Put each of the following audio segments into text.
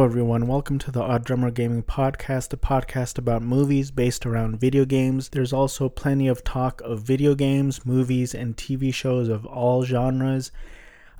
Hello, everyone. Welcome to the Odd Drummer Gaming Podcast, a podcast about movies based around video games. There's also plenty of talk of video games, movies, and TV shows of all genres.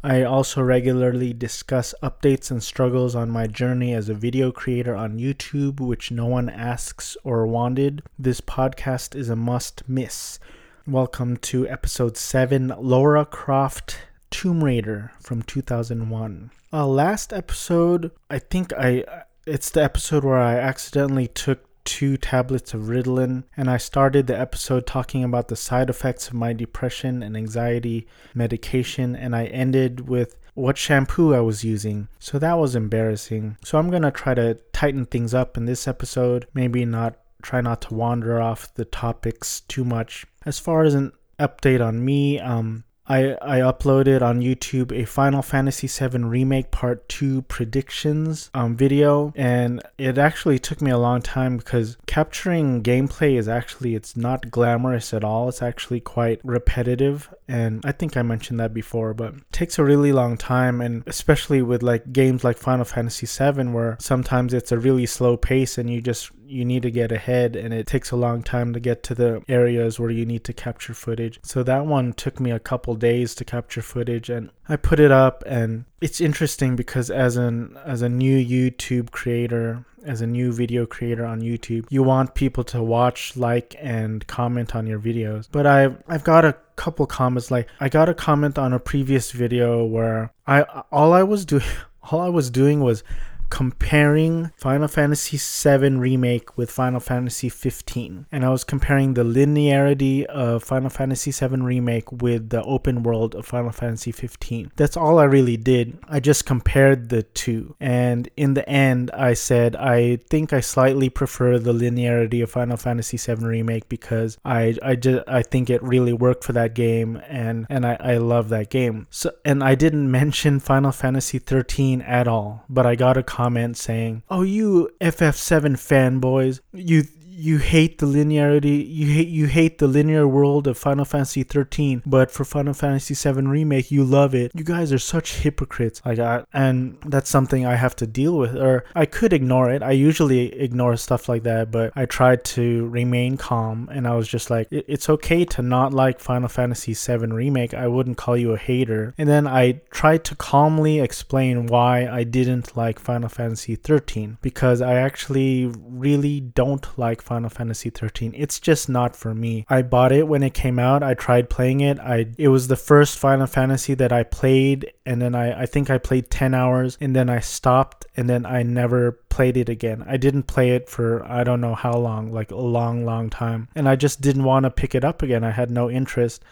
I also regularly discuss updates and struggles on my journey as a video creator on YouTube, which no one asks or wanted. This podcast is a must miss. Welcome to episode 7 Laura Croft Tomb Raider from 2001. Uh, last episode, I think I it's the episode where I accidentally took two tablets of Ritalin, and I started the episode talking about the side effects of my depression and anxiety medication, and I ended with what shampoo I was using. So that was embarrassing. So I'm gonna try to tighten things up in this episode, maybe not try not to wander off the topics too much. As far as an update on me, um, I, I uploaded on YouTube a Final Fantasy VII Remake Part 2 predictions um, video, and it actually took me a long time because capturing gameplay is actually it's not glamorous at all. It's actually quite repetitive, and I think I mentioned that before, but takes a really long time, and especially with like games like Final Fantasy VII, where sometimes it's a really slow pace and you just you need to get ahead and it takes a long time to get to the areas where you need to capture footage. So that one took me a couple days to capture footage and I put it up and it's interesting because as an as a new YouTube creator, as a new video creator on YouTube, you want people to watch, like and comment on your videos. But I've I've got a couple comments like I got a comment on a previous video where I all I was doing all I was doing was comparing Final Fantasy VII Remake with Final Fantasy 15. And I was comparing the linearity of Final Fantasy VII Remake with the open world of Final Fantasy 15. That's all I really did. I just compared the two. And in the end, I said I think I slightly prefer the linearity of Final Fantasy VII Remake because I I just I think it really worked for that game and and I, I love that game. So and I didn't mention Final Fantasy 13 at all, but I got a comment saying, "Oh, you FF7 fanboys, you you hate the linearity you hate you hate the linear world of Final Fantasy 13 but for Final Fantasy 7 remake you love it. You guys are such hypocrites. Like and that's something I have to deal with or I could ignore it. I usually ignore stuff like that but I tried to remain calm and I was just like it's okay to not like Final Fantasy 7 remake. I wouldn't call you a hater. And then I tried to calmly explain why I didn't like Final Fantasy 13 because I actually really don't like Final Fantasy 13. It's just not for me. I bought it when it came out. I tried playing it. I it was the first Final Fantasy that I played and then I I think I played 10 hours and then I stopped and then I never played it again. I didn't play it for I don't know how long, like a long long time. And I just didn't want to pick it up again. I had no interest.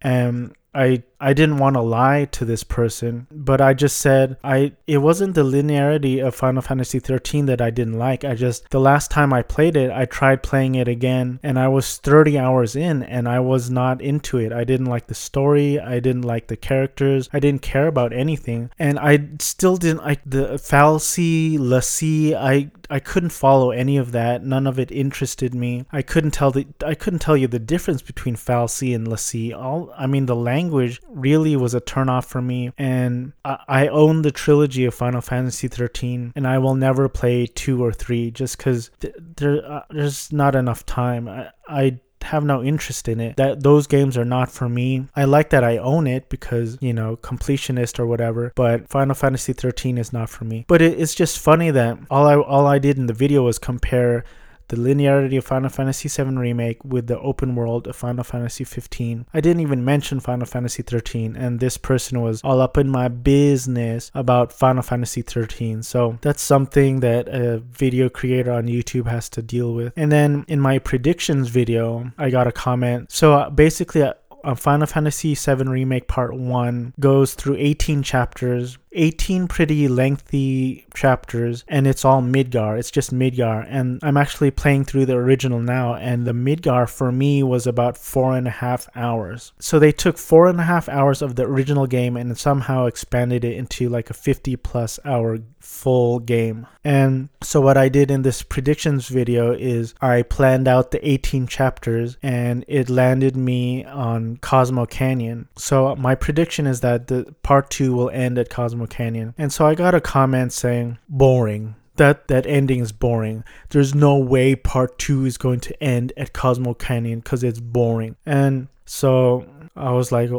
And I I didn't want to lie to this person, but I just said I it wasn't the linearity of Final Fantasy 13 that I didn't like. I just the last time I played it, I tried playing it again and I was 30 hours in and I was not into it. I didn't like the story, I didn't like the characters, I didn't care about anything. And I still didn't like the fal'Cie, l'Cie, I I couldn't follow any of that. None of it interested me. I couldn't tell the I couldn't tell you the difference between fal'Cie and l'Cie. All I mean the language really was a turnoff for me. And I, I own the trilogy of Final Fantasy 13, and I will never play two or three just because th- there, uh, there's not enough time. I, I have no interest in it. That those games are not for me. I like that I own it because, you know, completionist or whatever, but Final Fantasy 13 is not for me. But it, it's just funny that all I all I did in the video was compare the linearity of Final Fantasy VII Remake with the open world of Final Fantasy 15. I didn't even mention Final Fantasy 13, and this person was all up in my business about Final Fantasy 13. So that's something that a video creator on YouTube has to deal with. And then in my predictions video, I got a comment. So uh, basically, uh, Final Fantasy VII Remake Part 1 goes through 18 chapters 18 pretty lengthy chapters and it's all Midgar. It's just Midgar. And I'm actually playing through the original now, and the Midgar for me was about four and a half hours. So they took four and a half hours of the original game and somehow expanded it into like a 50 plus hour full game. And so what I did in this predictions video is I planned out the 18 chapters and it landed me on Cosmo Canyon. So my prediction is that the part 2 will end at Cosmo Canyon. And so I got a comment saying, boring. That that ending is boring. There's no way part two is going to end at Cosmo Canyon because it's boring. And so I was like,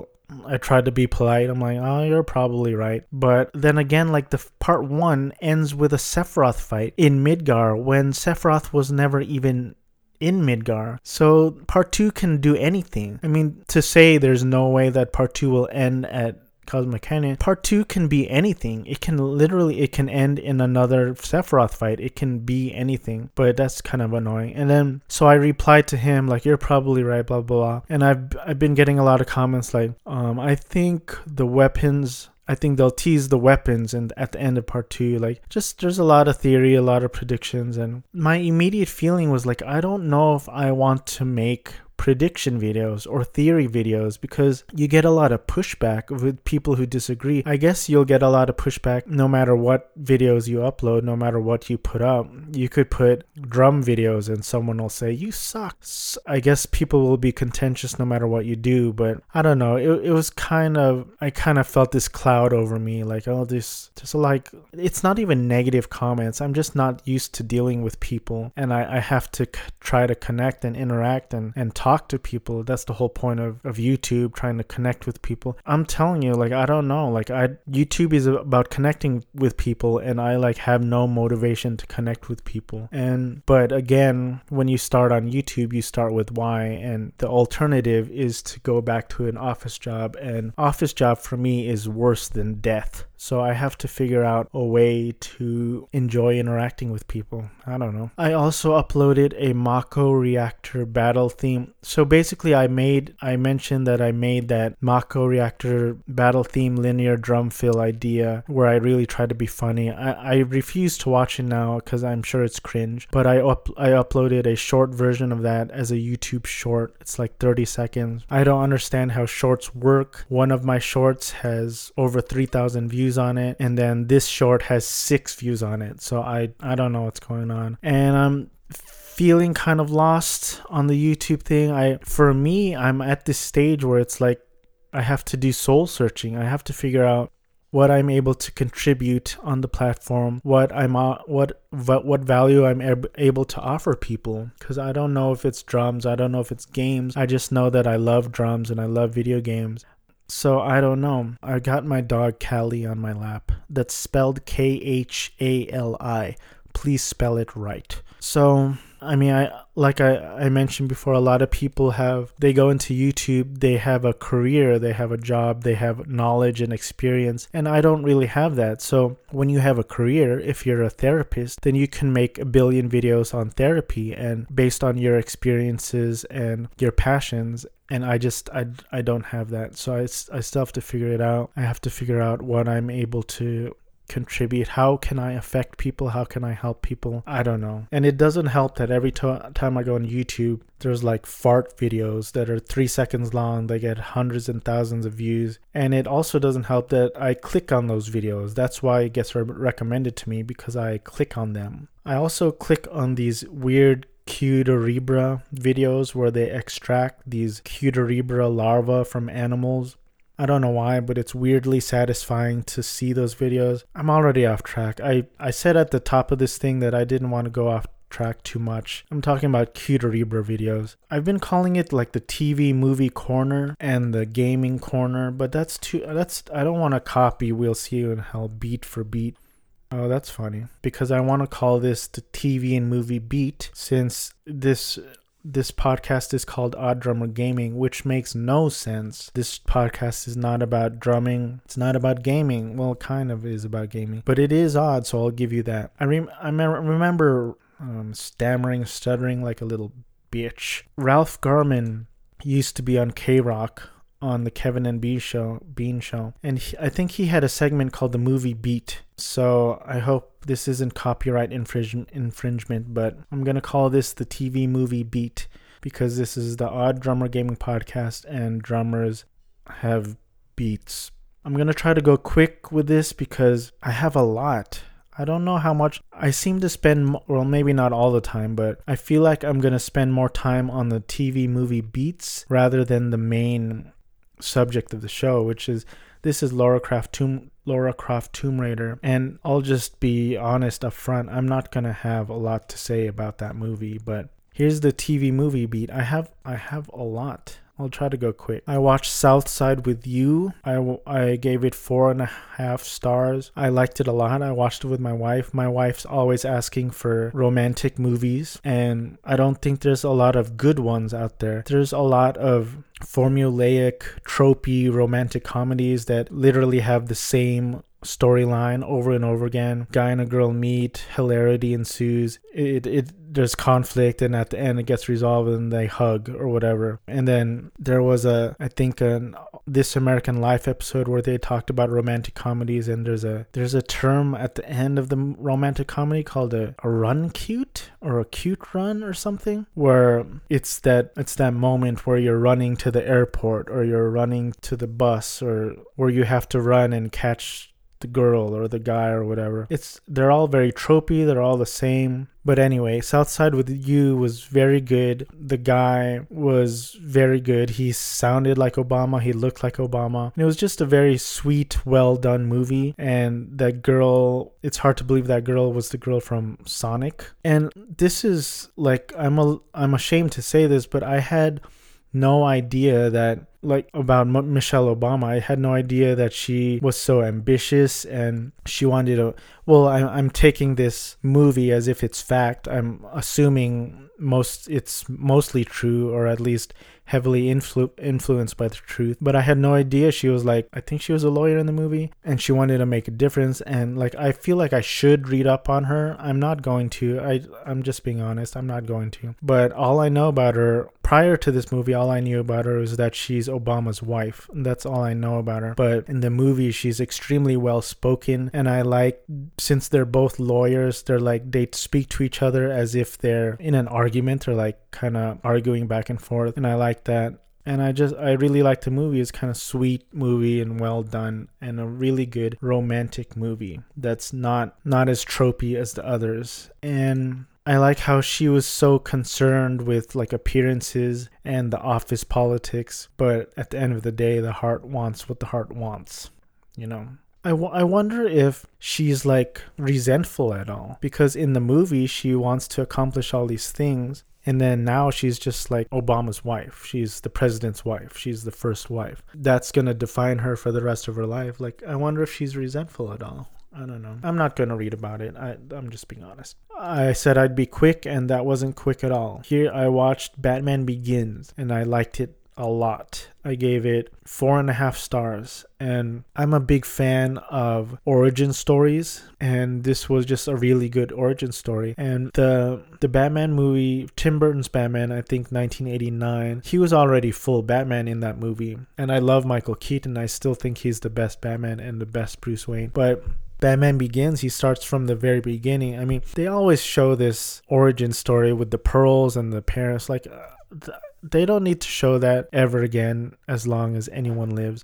I tried to be polite. I'm like, oh, you're probably right. But then again, like the part one ends with a Sephiroth fight in Midgar when Sephiroth was never even in Midgar. So part two can do anything. I mean, to say there's no way that part two will end at Cosmic Canyon. Part two can be anything. It can literally it can end in another Sephiroth fight. It can be anything. But that's kind of annoying. And then so I replied to him like you're probably right, blah blah blah. And I've I've been getting a lot of comments like, um, I think the weapons I think they'll tease the weapons and at the end of part two, like just there's a lot of theory, a lot of predictions, and my immediate feeling was like I don't know if I want to make prediction videos or theory videos because you get a lot of pushback with people who disagree. I guess you'll get a lot of pushback no matter what videos you upload, no matter what you put up. You could put drum videos and someone will say, You suck. I guess people will be contentious no matter what you do, but I don't know. It, it was kind of, I kind of felt this cloud over me like, oh, this, just like, it's not even negative comments. I'm just not used to dealing with people and I, I have to c- try to connect and interact and, and talk talk to people. That's the whole point of, of YouTube, trying to connect with people. I'm telling you, like, I don't know. Like, I YouTube is about connecting with people, and I like have no motivation to connect with people. And, but again, when you start on YouTube, you start with why, and the alternative is to go back to an office job. And office job for me is worse than death. So I have to figure out a way to enjoy interacting with people. I don't know. I also uploaded a Mako reactor battle theme. So basically I made I mentioned that I made that Mako reactor battle theme linear drum fill idea where I really tried to be funny. I, I refuse to watch it now because I'm sure it's cringe. But I up I uploaded a short version of that as a YouTube short. It's like 30 seconds. I don't understand how shorts work. One of my shorts has over 3,000 views views on it, and then this short has six views on it. So I I don't know what's going on, and I'm feeling kind of lost on the YouTube thing. I for me, I'm at this stage where it's like I have to do soul searching. I have to figure out what I'm able to contribute on the platform, what I'm uh, what what what value I'm able to offer people cuz I don't know if it's drums, I don't know if it's games. I just know that I love drums and I love video games. So I don't know. I got my dog Khali on my lap. That's spelled K H A L I. Please spell it right. So I mean, I like I, I mentioned before. A lot of people have they go into YouTube. They have a career. They have a job. They have knowledge and experience. And I don't really have that. So when you have a career, if you're a therapist, then you can make a billion videos on therapy and based on your experiences and your passions and I just I, I don't have that so I, I still have to figure it out I have to figure out what I'm able to contribute? How can i affect people? How can i help people? I don't know. And it doesn't help that every time i go on youtube there's like fart videos that are three seconds long. They get hundreds and thousands of views. And it also doesn't help that i click on those videos. That's why it gets re- recommended to me because i click on them. I also click on these weird Cuterebra videos where they extract these Cuterebra larvae from animals. I don't know why, but it's weirdly satisfying to see those videos. I'm already off track. I, I said at the top of this thing that I didn't want to go off track too much. I'm talking about Cuterebra videos. I've been calling it like the TV movie corner and the gaming corner, but that's too that's I don't want to copy We'll See You in Hell beat for beat. Oh, that's funny because I want to call this the TV and movie beat since this this podcast is called Odd Drummer Gaming, which makes no sense. This podcast is not about drumming. It's not about gaming. Well, kind of is about gaming, but it is odd, so I'll give you that. I, rem- I me- remember um, stammering, stuttering like a little bitch. Ralph Garman used to be on KROQ on the Kevin and Bean show, Bean show, and he, I think he had a segment called the Movie Beat. So I hope this isn't copyright infring- infringement, but I'm gonna call this the TV Movie Beat because this is the Odd Drummer Gaming Podcast, and drummers have beats. I'm gonna try to go quick with this because I have a lot. I don't know how much I seem to spend, well, maybe not all the time, but I feel like I'm going to spend more time on the TV movie beats rather than the main subject of the show, which is this is Laura Croft Tomb Laura Croft Tomb Raider. And I'll just be honest up front, I'm not gonna have a lot to say about that movie, but here's the TV movie beat. I have I have a lot. I'll try to go quick. I watched Southside with You. I, I gave it four and a half stars. I liked it a lot. I watched it with my wife. My wife's always asking for romantic movies, and I don't think there's a lot of good ones out there. There's a lot of formulaic, tropey romantic comedies that literally have the same storyline over and over again. Guy and a girl meet, hilarity ensues. It it there's conflict and at the end it gets resolved and they hug or whatever. And then there was a I think an this American Life episode where they talked about romantic comedies and there's a there's a term at the end of the romantic comedy called a, a run cute or a cute run or something where it's that it's that moment where you're running to the airport or you're running to the bus or where you have to run and catch the girl or the guy or whatever. It's they're all very tropey, they're all the same. But anyway, Southside with You was very good. The guy was very good. He sounded like Obama, he looked like Obama. And it was just a very sweet, well done movie. And that girl, it's hard to believe that girl was the girl from Sonic. And this is like I'm a, I'm ashamed to say this, but I had no idea that like about M- Michelle Obama. I had no idea that she was so ambitious and she wanted to. Well, I'm, I'm taking this movie as if it's fact. I'm assuming most it's mostly true, or at least heavily influ- influenced by the truth. But I had no idea she was like, I think she was a lawyer in the movie and she wanted to make a difference. And like, I feel like I should read up on her. I'm not going to. I, I'm just being honest. I'm not going to. But all I know about her prior to this movie, all I knew about her is that she's Obama's wife. That's all I know about her. But in the movie, she's extremely well spoken. And I like, since they're both lawyers, they're like, they speak to each other as if they're in an argument or like kind of arguing back and forth. And I like that and I just I really like the movie. It's kind of sweet movie and well done and a really good romantic movie that's not not as tropey as the others. And I like how she was so concerned with like appearances and the office politics, but at the end of the day the heart wants what the heart wants, you know. I, w- I wonder if she's like resentful at all because in the movie she wants to accomplish all these things and then now she's just like Obama's wife. She's the president's wife. She's the first wife. That's going to define her for the rest of her life. Like, I wonder if she's resentful at all. I don't know. I'm not going to read about it. I, I'm just being honest. I said I'd be quick, and that wasn't quick at all. Here, I watched Batman Begins, and I liked it a lot. I gave it four and a half stars, and I'm a big fan of origin stories, and this was just a really good origin story. And the the Batman movie, Tim Burton's Batman, I think 1989, he was already full Batman in that movie, and I love Michael Keaton. I still think he's the best Batman and the best Bruce Wayne, but Batman Begins, he starts from the very beginning. I mean, they always show this origin story with the pearls and the parents. Like, uh, they don't need to show that ever again as long as anyone lives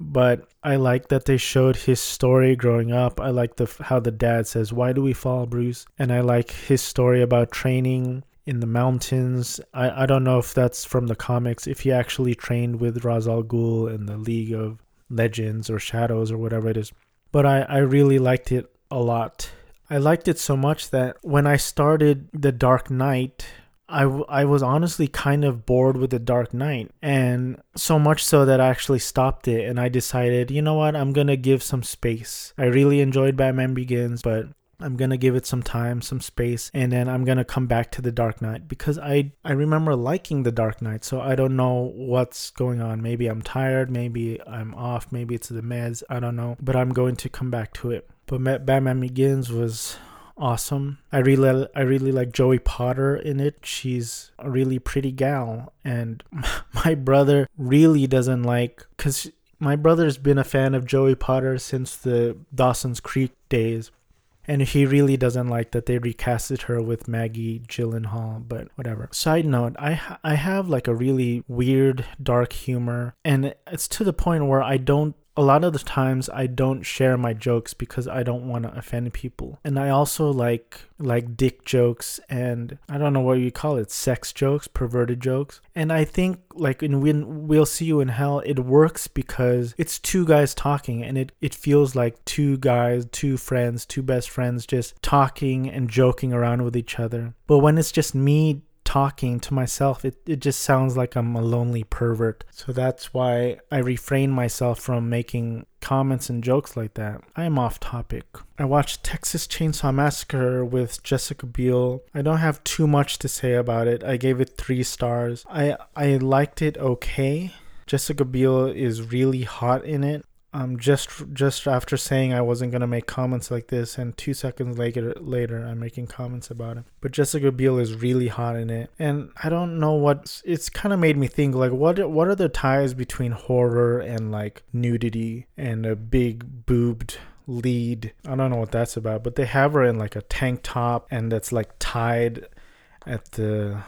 but I like that they showed his story growing up. I like the how the dad says, "Why do we fall, Bruce?" And I like his story about training in the mountains. I I don't know if that's from the comics. If he actually trained with Ra's al Ghul in the League of Legends or Shadows or whatever it is, but I I really liked it a lot. I liked it so much that when I started The Dark Knight, I, w- I was honestly kind of bored with The Dark Knight, and so much so that I actually stopped it and I decided, you know what, I'm gonna give some space. I really enjoyed Batman Begins, but I'm gonna give it some time, some space, and then I'm gonna come back to The Dark Knight because I I remember liking The Dark Knight, so I don't know what's going on. Maybe I'm tired, maybe I'm off, maybe it's the meds, I don't know, but I'm going to come back to it. But Batman Begins was awesome. I really I really like Joey Potter in it. She's a really pretty gal and my brother really doesn't like cuz my brother's been a fan of Joey Potter since the Dawson's Creek days. And he really doesn't like that they recasted her with Maggie Gyllenhaal, but whatever. Side note, I I have like a really weird dark humor and it's to the point where I don't a lot of the times I don't share my jokes because I don't want to offend people. And I also like like dick jokes and I don't know what you call it, sex jokes, perverted jokes. And I think like in when we'll see you in hell, it works because it's two guys talking and it, it feels like two guys, two friends, two best friends just talking and joking around with each other. But when it's just me talking to myself, it, it just sounds like I'm a lonely pervert. So that's why I refrain myself from making comments and jokes like that. I am off topic. I watched Texas Chainsaw Massacre with Jessica Biel. I don't have too much to say about it. I gave it three stars. I I liked it okay. Jessica Biel is really hot in it um, just just after saying I wasn't gonna make comments like this, and two seconds later, later I'm making comments about it. But Jessica Biel is really hot in it, and I don't know what it's kind of made me think like what what are the ties between horror and like nudity and a big boobed lead? I don't know what that's about, but they have her in like a tank top and that's like tied at the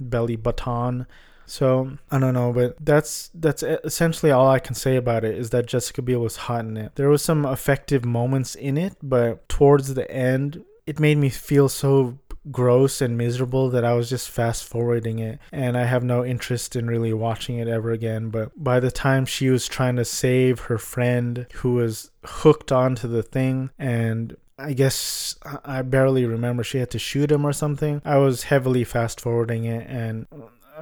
belly button so I don't know, but that's that's essentially all I can say about it is that Jessica Biel was hot in it. There was some effective moments in it, but towards the end, it made me feel so gross and miserable that I was just fast forwarding it and I have no interest in really watching it ever again. But by the time she was trying to save her friend who was hooked onto the thing and I guess I barely remember she had to shoot him or something. I was heavily fast forwarding it and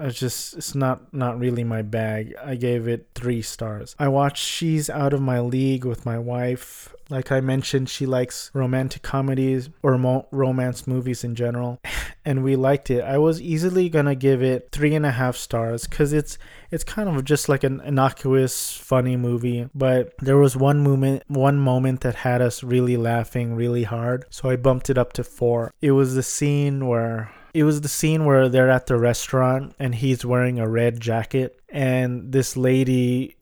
it's just it's not not really my bag. I gave it three stars. I watched She's Out of My League with my wife. Like I mentioned, she likes romantic comedies or mo- romance movies in general, and we liked it. I was easily gonna give it three and a half stars because it's it's kind of just like an innocuous, funny movie. But there was one moment, one moment that had us really laughing really hard, so I bumped it up to four. It was the scene where it was the scene where they're at the restaurant and he's wearing a red jacket and this lady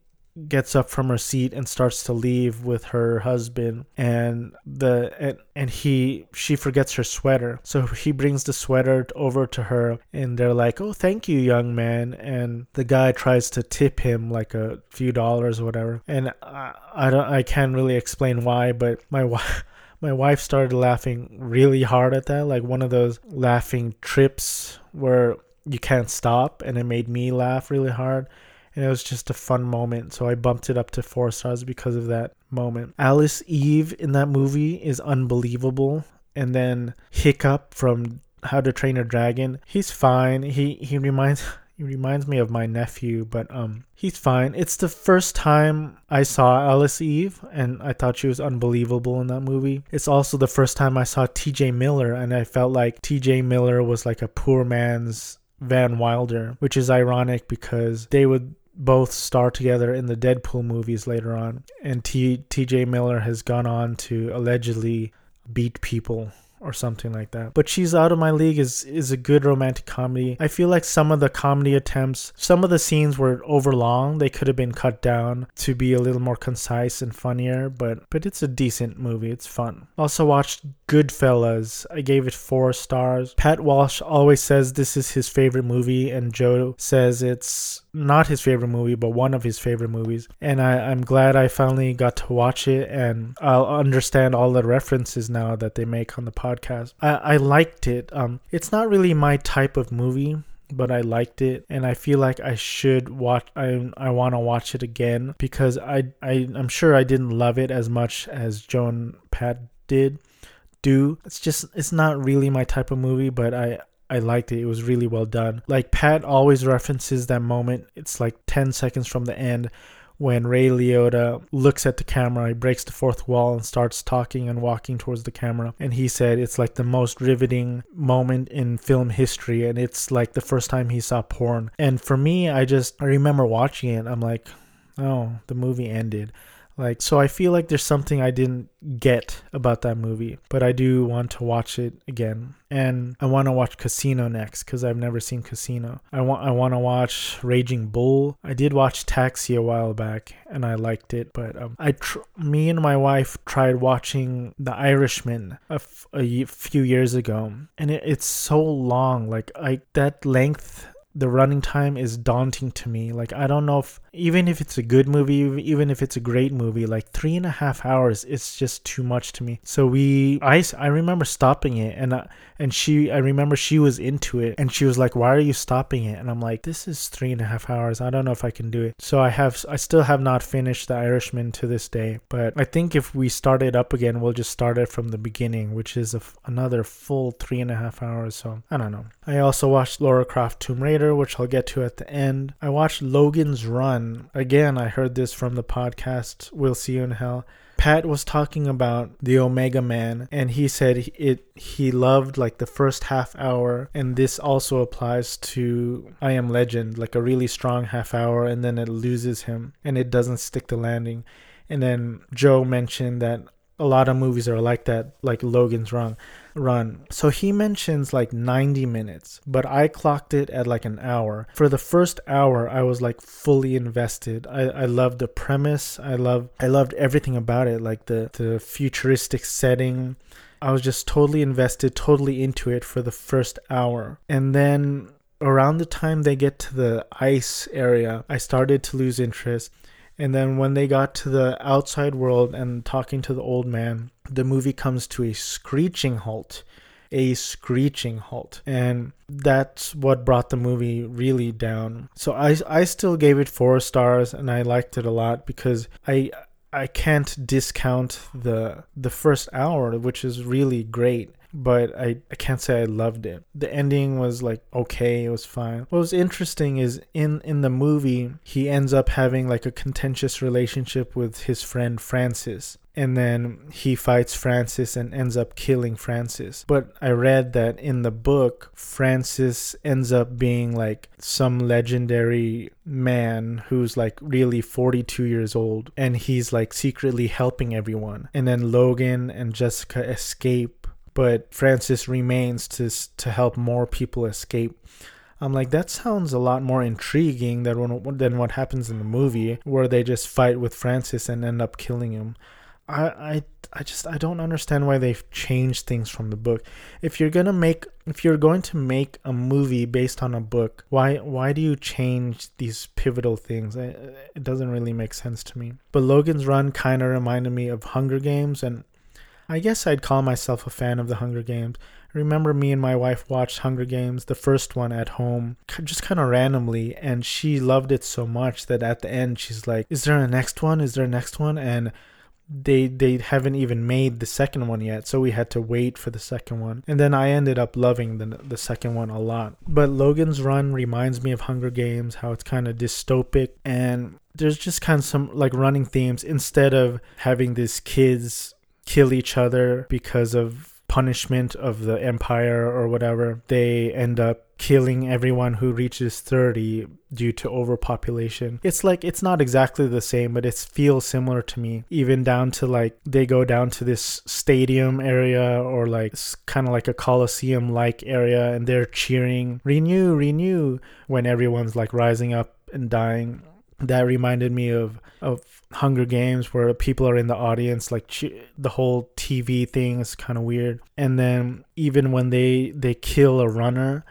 gets up from her seat and starts to leave with her husband and the and, and he she forgets her sweater. So he brings the sweater over to her and they're like oh thank you young man. And the guy tries to tip him like a few dollars or whatever. And i, I don't i can't really explain why but my wife my wife started laughing really hard at that, like one of those laughing trips where you can't stop, and it made me laugh really hard. And it was just a fun moment, so I bumped it up to four stars because of that moment. Alice Eve in that movie is unbelievable, and then Hiccup from How to Train Your Dragon, he's fine. He he reminds he reminds me of my nephew, but um, he's fine. It's the first time I saw Alice Eve, and I thought she was unbelievable in that movie. It's also the first time I saw T.J. Miller, and I felt like T.J. Miller was like a poor man's Van Wilder, which is ironic because they would both star together in the Deadpool movies later on, and. T.J. Miller has gone on to allegedly beat people or something like that. But She's Out of My League is is a good romantic comedy. I feel like some of the comedy attempts, some of the scenes were overlong. They could have been cut down to be a little more concise and funnier, but but it's a decent movie. It's fun. Also watched Goodfellas. I gave it 4 stars. Pat Walsh always says this is his favorite movie and Joe says it's not his favorite movie, but one of his favorite movies. And I, I'm glad I finally got to watch it and I'll understand all the references now that they make on the podcast. I, I liked it. Um, it's not really my type of movie but I liked it and I feel like I should watch I I want to watch it again because I I I'm sure I didn't love it as much as Joan Pat did do. It's just it's not really my type of movie, but I I liked it. It was really well done. Like Pat always references that moment. It's like 10 seconds from the end when Ray Liotta looks at the camera, he breaks the fourth wall and starts talking and walking towards the camera. And he said it's like the most riveting moment in film history. And it's like the first time he saw porn. And for me, I just I remember watching it. I'm like, oh, the movie ended. Like, so I feel like there's something I didn't get about that movie, but I do want to watch it again. And I want to watch Casino next because I've never seen Casino. I want I want to watch Raging Bull. I did watch Taxi a while back and I liked it, but um, I tr- me and my wife tried watching The Irishman a, f- a few years ago, and it, it's so long. Like I that length the running time is daunting to me. Like I don't know if even if it's a good movie, even if it's a great movie, like three and a half hours, it's just too much to me. So we, I, I remember stopping it, and uh, and she, I remember she was into it, and she was like, "Why are you stopping it?" And I'm like, "This is three and a half hours. I don't know if I can do it." So I have, I still have not finished The Irishman to this day, but I think if we start it up again, we'll just start it from the beginning, which is a, another full three and a half hours. So I don't know. I also watched Lara Croft Tomb Raider, which I'll get to at the end. I watched Logan's Run. Again, I heard this from the podcast We'll See You in Hell. Pat was talking about the Omega Man, and he said it. He loved like the first half hour, and this also applies to I Am Legend, like a really strong half hour, and then it loses him, and it doesn't stick the landing. And then Joe mentioned that a lot of movies are like that, like Logan's Run. Run. So he mentions like 90 minutes, but I clocked it at like an hour. For the first hour, I was like fully invested. I, I loved the premise. I love I loved everything about it, like the the futuristic setting. I was just totally invested, totally into it for the first hour. And then around the time they get to the ice area, I started to lose interest. And then when they got to the outside world and talking to the old man, the movie comes to a screeching halt. A screeching halt. And that's what brought the movie really down. So I, I still gave it four stars and I liked it a lot because I I can't discount the the first hour, which is really great but I, I can't say I loved it. The ending was like okay, it was fine. What was interesting is in in the movie he ends up having like a contentious relationship with his friend Francis. And then he fights Francis and ends up killing Francis. But I read that in the book, Francis ends up being like some legendary man who's like really 42 years old and he's like secretly helping everyone. And then Logan and Jessica escape but Francis remains to to help more people escape. I'm like that sounds a lot more intriguing than than what happens in the movie where they just fight with Francis and end up killing him. I I I just I don't understand why they've changed things from the book. If you're gonna make if you're going to make a movie based on a book, why why do you change these pivotal things? It, it doesn't really make sense to me. But Logan's Run kind of reminded me of Hunger Games, and I guess I'd call myself a fan of the Hunger Games. I remember me and my wife watched Hunger Games, the first one at home, just kind of randomly, and she loved it so much that at the end she's like, "Is there a next one? Is there a next one?" And they they haven't even made the second one yet, so we had to wait for the second one. And then I ended up loving the the second one a lot. But Logan's Run reminds me of Hunger Games, how it's kind of dystopic and there's just kind of some like running themes instead of having these kids kill each other because of punishment of the empire or whatever. They end up killing everyone who reaches 30 due to overpopulation. It's like it's not exactly the same, but it feels similar to me. Even down to like they go down to this stadium area or like kind of like a coliseum like area and they're cheering renew renew when everyone's like rising up and dying that reminded me of of Hunger Games where people are in the audience like the whole TV thing is kind of weird. And then even when they they kill a runner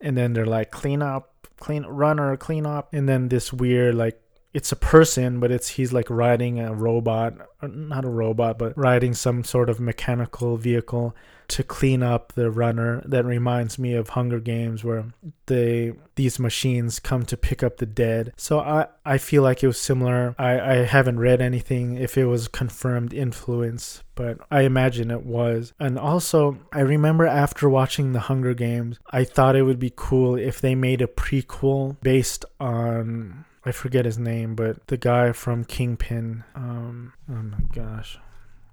and then they're like clean up clean runner clean up. And then this weird like it's a person but it's he's like riding a robot uh, not a robot but riding some sort of mechanical vehicle to clean up the runner that reminds me of Hunger Games where they these machines come to pick up the dead. So I I feel like it was similar. I I haven't read anything if it was confirmed influence, but I imagine it was. And also, I remember after watching The Hunger Games, I thought it would be cool if they made a prequel based on I forget his name, but the guy from Kingpin. Um, oh my gosh,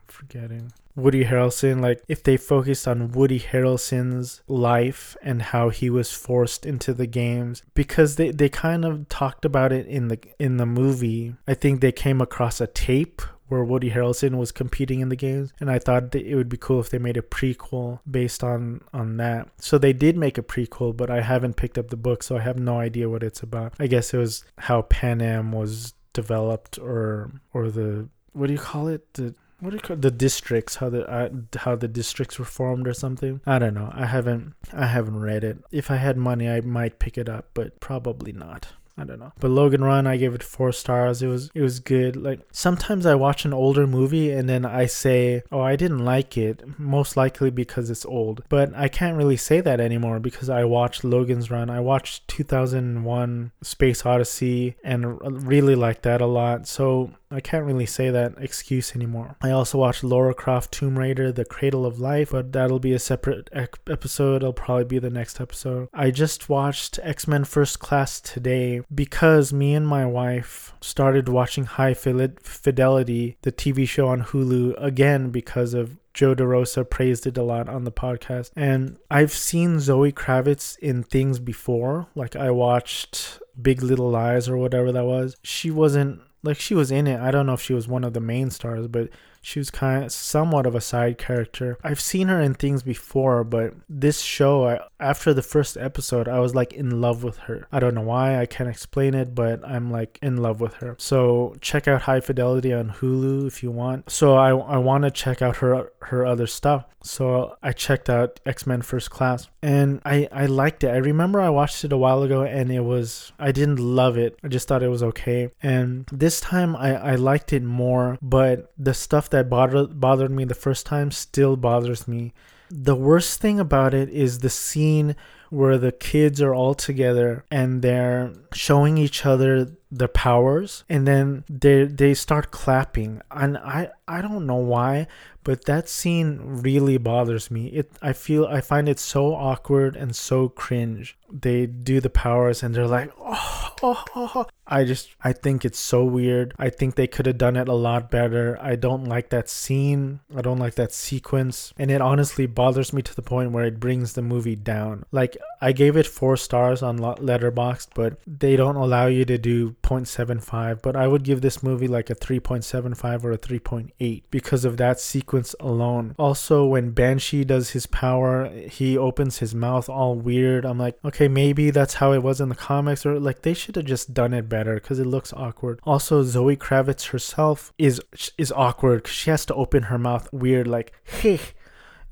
forgetting. Woody Harrelson, like if they focused on Woody Harrelson's life and how he was forced into the games because they, they kind of talked about it in the in the movie. I think they came across a tape where Woody Harrelson was competing in the games and I thought it would be cool if they made a prequel based on on that. So they did make a prequel, but I haven't picked up the book so I have no idea what it's about. I guess it was how Panem was developed or or the what do you call it? The what do you call the districts? How the uh, how the districts were formed or something? I don't know. I haven't I haven't read it. If I had money, I might pick it up, but probably not. I don't know. But Logan Run, I gave it four stars. It was it was good. Like sometimes I watch an older movie and then I say, "Oh, I didn't like it," most likely because it's old. But I can't really say that anymore because I watched Logan's Run. I watched 2001: Space Odyssey and really liked that a lot. So I can't really say that excuse anymore. I also watched Lara Croft Tomb Raider The Cradle of Life, but that'll be a separate episode. It'll probably be the next episode. I just watched X Men First Class today because me and my wife started watching High Fidelity, the TV show on Hulu, again because of Joe DeRosa praised it a lot on the podcast. And I've seen Zoe Kravitz in things before. Like I watched Big Little Lies or whatever that was. She wasn't like she was in it. I don't know if she was one of the main stars, but she was kind of somewhat of a side character. I've seen her in things before, but this show, I, after the first episode, I was like in love with her. I don't know why, I can't explain it, but I'm like in love with her. So check out High Fidelity on Hulu if you want. So I, I want to check out her her other stuff. So I checked out X Men First Class and I, I liked it. I remember I watched it a while ago and it was, I didn't love it. I just thought it was okay. And this time I, I liked it more, but the stuff that bothered, bothered me the first time still bothers me. The worst thing about it is the scene where the kids are all together and they're showing each other their powers and then they they start clapping and I I don't know why but that scene really bothers me. It I feel I find it so awkward and so cringe. They do the powers and they're like, oh, oh, oh, oh. I just I think it's so weird. I think they could have done it a lot better. I don't like that scene. I don't like that sequence, and it honestly bothers me to the point where it brings the movie down. Like I gave it 4 stars on Letterboxd, but they don't allow you to do 0.75, but I would give this movie like a 3.75 or a 3.8 because of that sequence alone. Also when Banshee does his power, he opens his mouth all weird. I'm like, okay, maybe that's how it was in the comics or like they should have just done it better better because it looks awkward. Also, Zoe Kravitz herself is is awkward because she has to open her mouth weird, like hey.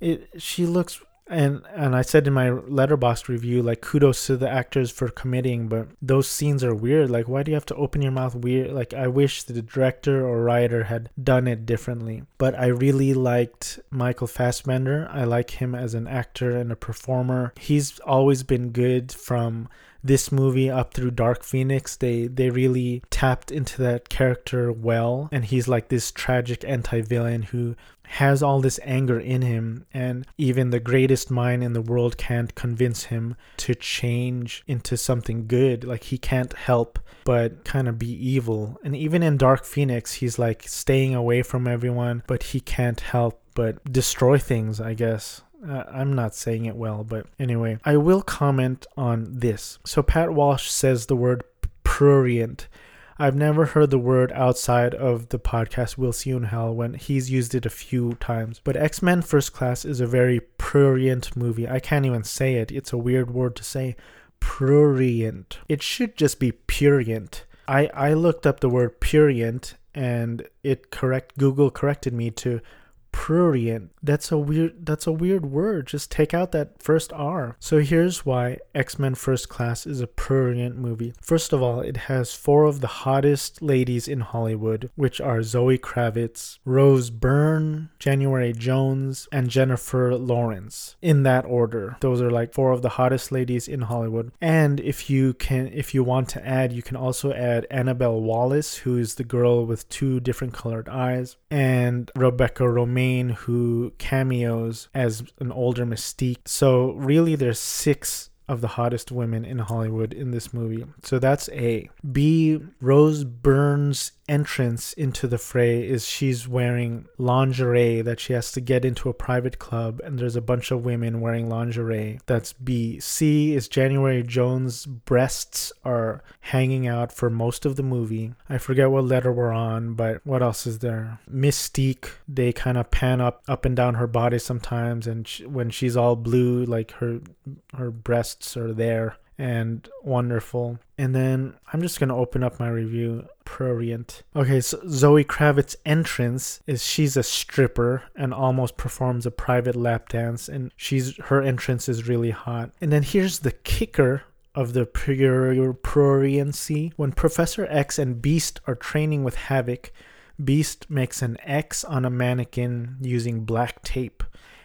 It she looks and and I said in my Letterboxd review like kudos to the actors for committing but those scenes are weird. Like why do you have to open your mouth weird? Like I wish the director or writer had done it differently. But I really liked Michael Fassbender. I like him as an actor and a performer. He's always been good from this movie up through Dark Phoenix, they they really tapped into that character well, and he's like this tragic anti-villain who has all this anger in him, and even the greatest mind in the world can't convince him to change into something good. Like he can't help but kind of be evil. And even in Dark Phoenix, he's like staying away from everyone, but he can't help but destroy things, I guess. Uh, I'm not saying it well, but anyway, I will comment on this. So Pat Walsh says the word prurient. I've never heard the word outside of the podcast We'll See You in Hell when he's used it a few times. But X Men First Class is a very prurient movie. I can't even say it, it's a weird word to say. Prurient. It should just be purient. I, I looked up the word purient and it correct Google corrected me to prurient. That's a weird that's a weird word. Just take out that first R. So here's why X-Men First Class is a prurient movie. First of all, it has four of the hottest ladies in Hollywood, which are Zoe Kravitz, Rose Byrne, January Jones, and Jennifer Lawrence. In that order. Those are like four of the hottest ladies in Hollywood. And if you can if you want to add, you can also add Annabelle Wallis, who is the girl with two different colored eyes, and Rebecca Who cameos as an older Mystique. So really, there's six of the hottest women in Hollywood in this movie. So that's A. B. Rose Byrne's entrance into the fray is she's wearing lingerie that she has to get into a private club and there's a bunch of women wearing lingerie. That's B. C is January Jones' breasts are hanging out for most of the movie. I forget what letter we're on, but what else is there? Mystique, they kind of pan up up and down her body sometimes and she, when she's all blue like her her breasts are there and wonderful. And then I'm just gonna open up my review. Prurient. Okay, so Zoe Kravitz's entrance is she's a stripper and almost performs a private lap dance, and she's her entrance is really hot. And then here's the kicker of the pruriency. When Professor X and Beast are training with Havoc, Beast makes an X on a mannequin using black tape.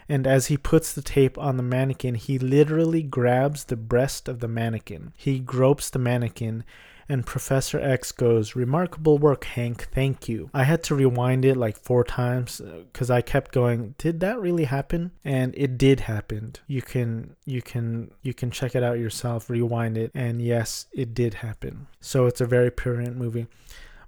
And as he puts the tape on the mannequin, he literally grabs the breast of the mannequin. He gropes the mannequin, and Professor X goes, Remarkable work, Hank, thank you. I had to rewind it like four times because uh, I kept going, Did that really happen? And it did happen. You can you can you can check it out yourself, rewind it, and yes, it did happen. So it's a very prurient movie.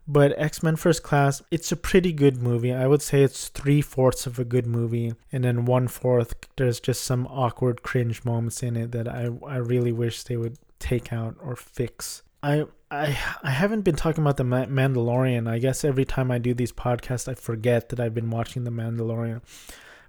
But X Men First Class, it's a pretty good movie. I would say it's three fourths of a good movie, and then one fourth, there's just some awkward cringe moments in it that I, I really wish they would take out or fix. I I I haven't been talking about the Mandalorian. I guess every time I do these podcasts, I forget that I've been watching the Mandalorian.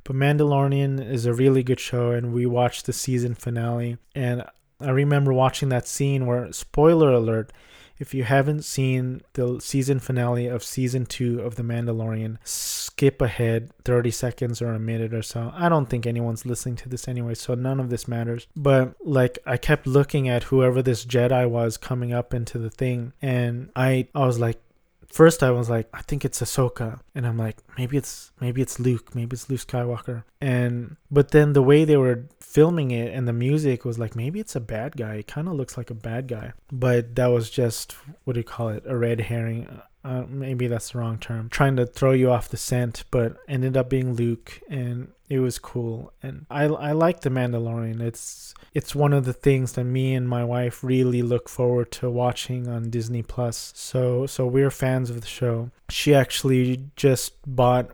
But Mandalorian is a really good show, and we watched the season finale. And I remember watching that scene where, spoiler alert, if you haven't seen the season finale of season two of The Mandalorian, skip ahead 30 seconds or a minute or so. I don't think anyone's listening to this anyway, so none of this matters. But like, I kept looking at whoever this Jedi was coming up into the thing, and I, I was like, first I was like, I think it's Ahsoka, and I'm like, maybe it's maybe it's Luke, maybe it's Luke Skywalker, and but then the way they were filming it and the music was like, maybe it's a bad guy. It kind of looks like a bad guy, but that was just what do you call it, a red herring. Uh, maybe that's the wrong term. Trying to throw you off the scent, but ended up being Luke, and it was cool. And I I like the Mandalorian. It's it's one of the things that me and my wife really look forward to watching on Disney Plus. So so we're fans of the show. She actually just bought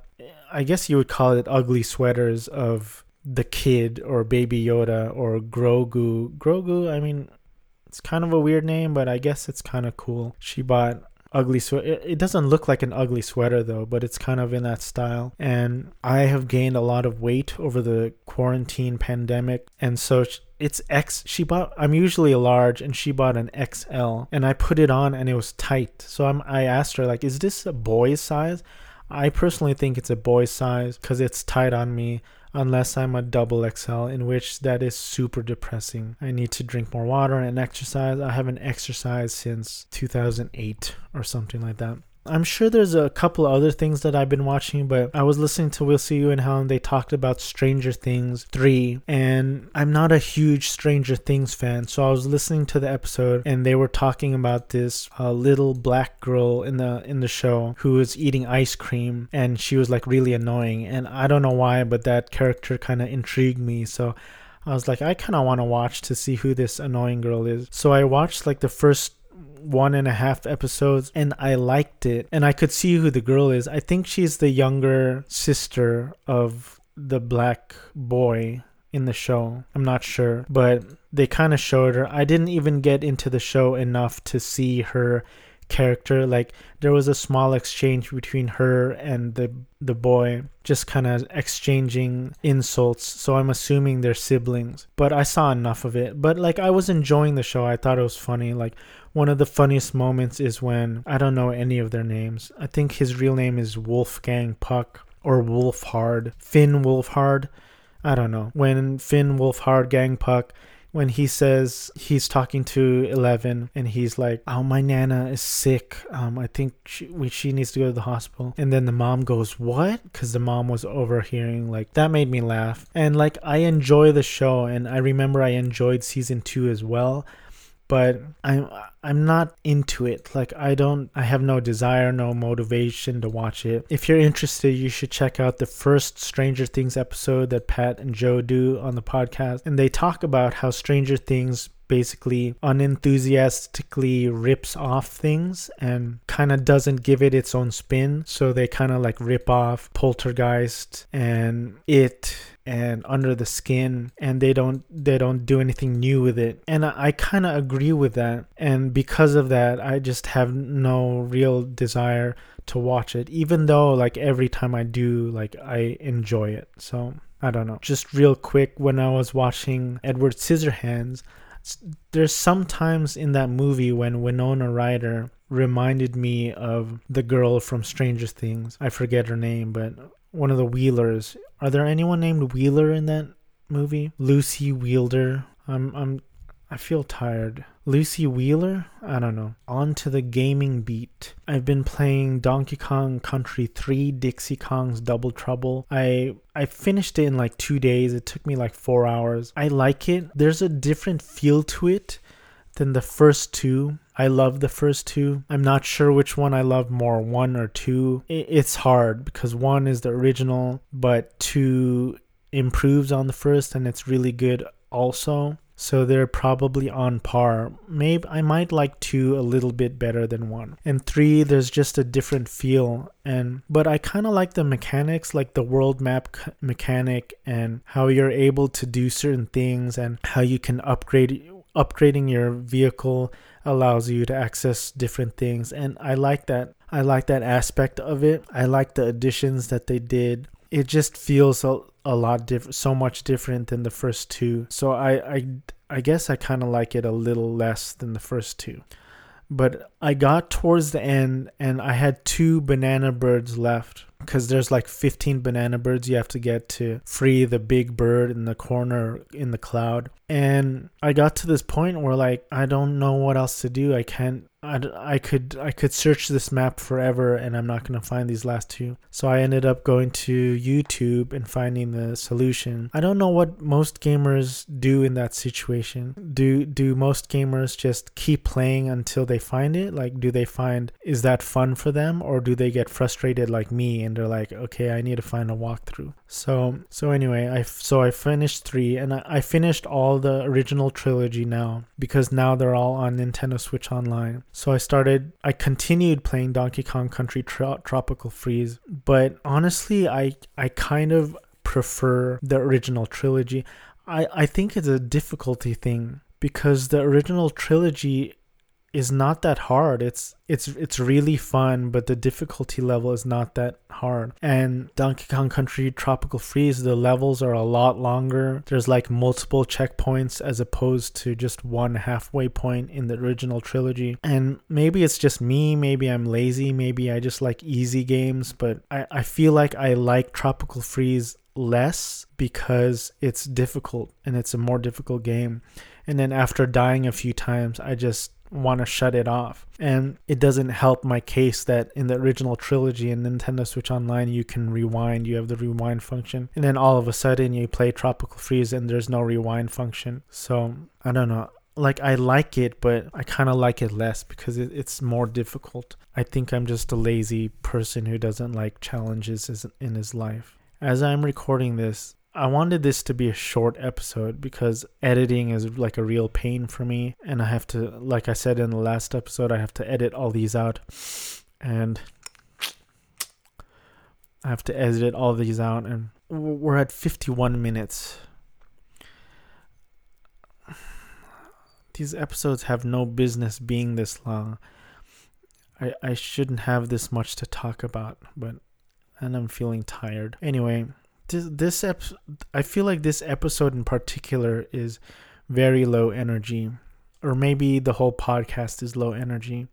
I guess you would call it ugly sweaters of the kid or baby Yoda or Grogu. Grogu, I mean, it's kind of a weird name, but I guess it's kind of cool. She bought ugly sweater. It doesn't look like an ugly sweater though, but it's kind of in that style. And I have gained a lot of weight over the quarantine pandemic, and so it's X. She bought. I'm usually a large, and she bought an XL, and I put it on, and it was tight. So I'm. I asked her like, "Is this a boy's size?" I personally think it's a boy's size because it's tight on me unless I'm a double XL, in which that is super depressing. I need to drink more water and exercise. I haven't exercised since 2008 or something like that. I'm sure there's a couple other things that I've been watching, but I was listening to We'll See You in Hell and they talked about Stranger Things 3, and I'm not a huge Stranger Things fan, so I was listening to the episode and they were talking about this uh, little black girl in the in the show who was eating ice cream and she was like really annoying, and I don't know why, but that character kind of intrigued me, so I was like, I kind of want to watch to see who this annoying girl is. So I watched like the first one and a half episodes and I liked it. And I could see who the girl is. I think she's the younger sister of the black boy in the show. I'm not sure, but they kind of showed her. I didn't even get into the show enough to see her character like there was a small exchange between her and the the boy just kind of exchanging insults so i'm assuming they're siblings but i saw enough of it but like i was enjoying the show i thought it was funny like one of the funniest moments is when I don't know any of their names. I think his real name is Wolfgang Puck or Wolfhard. Finn Wolfhard. I don't know. When Finn Wolfhard Gang Puck when he says he's talking to Eleven and he's like, "Oh, my nana is sick. Um, I think she we, she needs to go to the hospital." And then the mom goes, "What?" Because the mom was overhearing. Like that made me laugh. And like I enjoy the show, and I remember I enjoyed season two as well but I'm I'm not into it. Like I don't I have no desire, no motivation to watch it. If you're interested, you should check out the first Stranger Things episode that Pat and Joe do on the podcast and they talk about how Stranger Things basically unenthusiastically rips off things and kind of doesn't give it its own spin. So they kind of like rip off Poltergeist and it and under the skin and they don't they don't do anything new with it. And i, I kind of agree with that. And because of that i just have no real desire to watch it even though like every time i do like i enjoy it. So i don't know. Just real quick when i was watching edward scissorhands there's sometimes in that movie when Winona Ryder reminded me of the girl from Stranger Things. I forget her name, but one of the Wheelers. Are there anyone named Wheeler in that movie? Lucy Wheeler. I'm I'm I feel tired. Lucy Wheeler? I don't know. On to the gaming beat. I've been playing Donkey Kong Country 3 Dixie Kong's Double Trouble. I I finished it in like 2 days. It took me like 4 hours. I like it. There's a different feel to it than the first two. I love the first two. I'm not sure which one I love more, one or two. It's hard because one is the original, but two improves on the first and it's really good also. So they're probably on par. Maybe I might like two a little bit better than one. And three, there's just a different feel. And but I kind of like the mechanics, like the world map mechanic, and how you're able to do certain things, and how you can upgrade. Upgrading your vehicle allows you to access different things, and I like that. I like that aspect of it. I like the additions that they did. It just feels a, a lot different, so much different than the first two. So I I I guess I kind of like it a little less than the first two. But I got towards the end and I had two banana birds left because there's like 15 banana birds you have to get to free the big bird in the corner in the cloud. And I got to this point where like I don't know what else to do. I can't I, I could I could search this map forever and I'm not going to find these last two. So I ended up going to YouTube and finding the solution. I don't know what most gamers do in that situation. Do do most gamers just keep playing until they find it? Like do they find is that fun for them or do they get frustrated like me and they're like, "Okay, I need to find a walkthrough." So so anyway, I so I finished 3 and I, I finished all the original trilogy now because now they're all on Nintendo Switch Online. So I started, I continued playing Donkey Kong Country Tro- Tropical Freeze, but honestly, I I kind of prefer the original trilogy. I I think it's a difficulty thing because the original trilogy is not that hard. It's it's it's really fun, but the difficulty level is not that hard. And Donkey Kong Country Tropical Freeze, the levels are a lot longer. There's like multiple checkpoints as opposed to just one halfway point in the original trilogy. And maybe it's just me, maybe I'm lazy, maybe I just like easy games, but I, I feel like I like Tropical Freeze less because it's difficult and it's a more difficult game. And then after dying a few times, I just want to shut it off. And it doesn't help my case that in the original trilogy in Nintendo Switch Online, you can rewind, you have the rewind function. And then all of a sudden, you play Tropical Freeze and there's no rewind function. So I don't know. Like, I like it, but I kind of like it less because it, it's more difficult. I think I'm just a lazy person who doesn't like challenges in his life. As I'm recording this, I wanted this to be a short episode because editing is like a real pain for me. And I have to, like I said in the last episode, I have to edit all these out. And I have to edit all these out. And we're at 51 minutes. These episodes have no business being this long. I, I shouldn't have this much to talk about, but and I'm feeling tired. Anyway, this this ep- I feel like this episode in particular is very low energy, or maybe the whole podcast is low energy,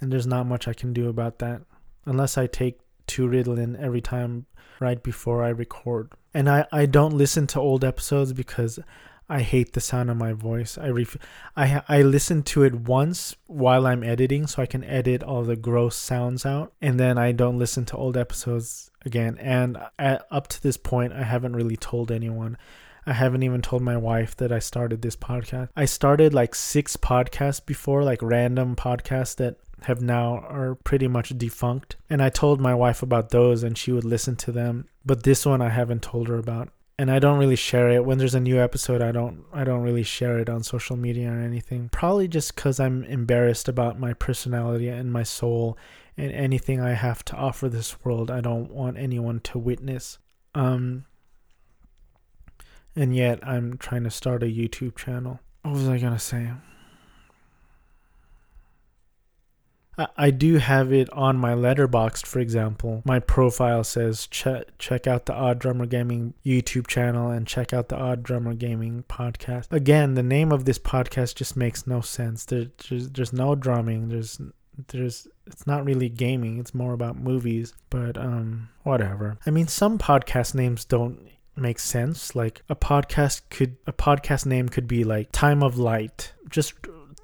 and there's not much I can do about that unless I take two Ritalin every time right before I record. And I I don't listen to old episodes because I hate the sound of my voice. I ref- I I listen to it once while I'm editing so I can edit all the gross sounds out and then I don't listen to old episodes again. And at, up to this point I haven't really told anyone. I haven't even told my wife that I started this podcast. I started like 6 podcasts before, like random podcasts that have now are pretty much defunct. And I told my wife about those and she would listen to them. But this one I haven't told her about and I don't really share it when there's a new episode. I don't I don't really share it on social media or anything. Probably just cuz I'm embarrassed about my personality and my soul and anything I have to offer this world. I don't want anyone to witness. Um and yet I'm trying to start a YouTube channel. What was I going to say? I do have it on my Letterboxd, for example. My profile says check check out the Odd Drummer Gaming YouTube channel and check out the Odd Drummer Gaming podcast. Again, the name of this podcast just makes no sense. There, there's there's no drumming. There's there's it's not really gaming. It's more about movies. But um, whatever. I mean, some podcast names don't make sense. Like a podcast could a podcast name could be like Time of Light. Just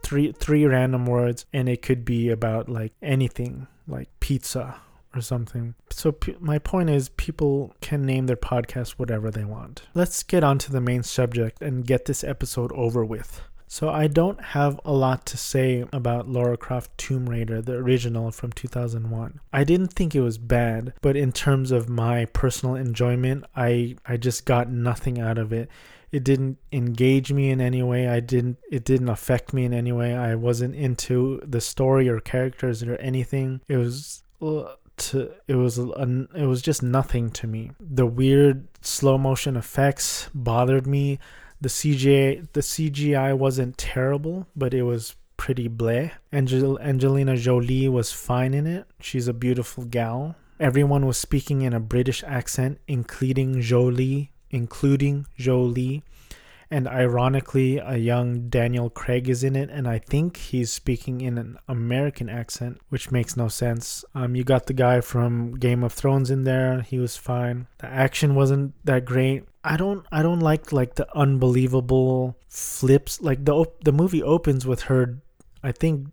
three three random words and it could be about like anything like pizza or something. So p- my point is people can name their podcast whatever they want. Let's get on to the main subject and get this episode over with. So I don't have a lot to say about Lara Croft Tomb Raider, the original from 2001. I didn't think it was bad, but in terms of my personal enjoyment, I I just got nothing out of it it didn't engage me in any way. I didn't it didn't affect me in any way. I wasn't into the story or characters or anything. It was uh, to it was a, it was just nothing to me. The weird slow motion effects bothered me. The CGI the CGI wasn't terrible but it was pretty bleh Angel, Angelina Jolie was fine in it. She's a beautiful gal. Everyone was speaking in a British accent including Jolie including Jolie. And ironically, a young Daniel Craig is in it, and I think he's speaking in an American accent, which makes no sense. Um, you got the guy from Game of Thrones in there; he was fine. The action wasn't that great. I don't, I don't like like the unbelievable flips. Like the the movie opens with her, I think,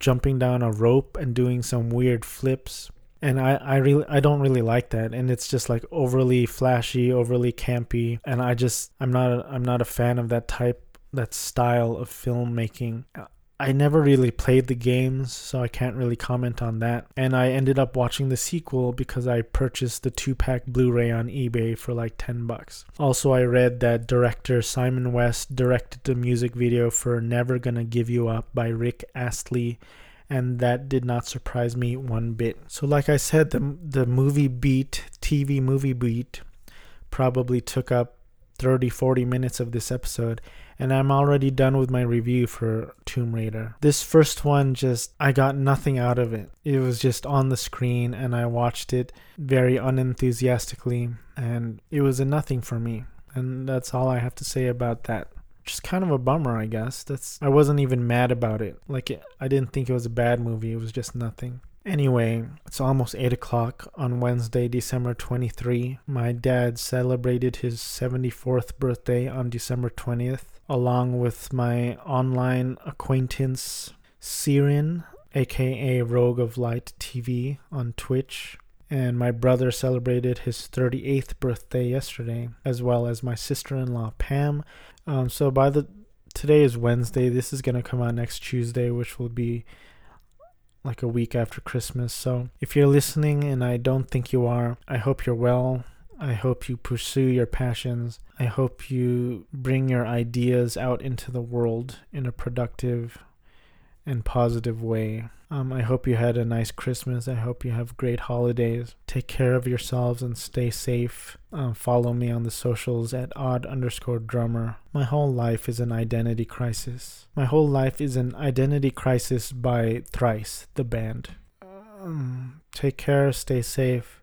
jumping down a rope and doing some weird flips and I, I really I don't really like that. And it's just like overly flashy overly campy. And I just I'm not a, I'm not a fan of that type that style of filmmaking. I never really played the games so I can't really comment on that. And I ended up watching the sequel because I purchased the 2 pack Blu-ray on eBay for like 10 bucks. Also I read that director Simon West directed the music video for Never Gonna Give You Up by Rick Astley and that did not surprise me one bit. So, like I said, the the movie beat, TV movie beat, probably took up 30 40 minutes of this episode and I'm already done with my review for Tomb Raider. This first one just I got nothing out of it. It was just on the screen and I watched it very unenthusiastically and it was a nothing for me. And that's all I have to say about that just kind of a bummer, I guess. That's I wasn't even mad about it. Like it, I didn't think it was a bad movie. It was just nothing. Anyway, it's almost 8 o'clock on Wednesday, December 23. My dad celebrated his 74th birthday on December 20th, along with my online acquaintance, Sirin, aka Rogue of Light TV on Twitch. And my brother celebrated his 38th birthday yesterday, as well as my sister in law, Pam, um, so by the today is Wednesday. This is gonna come out next Tuesday, which will be like a week after Christmas. So if you're listening, and I don't think you are, I hope you're well. I hope you pursue your passions. I hope you bring your ideas out into the world in a productive and positive way. Um, I hope you had a nice Christmas. I hope you have great holidays. Take care of yourselves and stay safe. Um, follow me on the socials at odd underscore drummer. My whole life is an identity crisis. My whole life is an identity crisis by Thrice, the band. Um, take care, stay safe.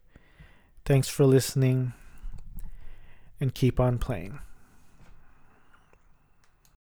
Thanks for listening, and keep on playing.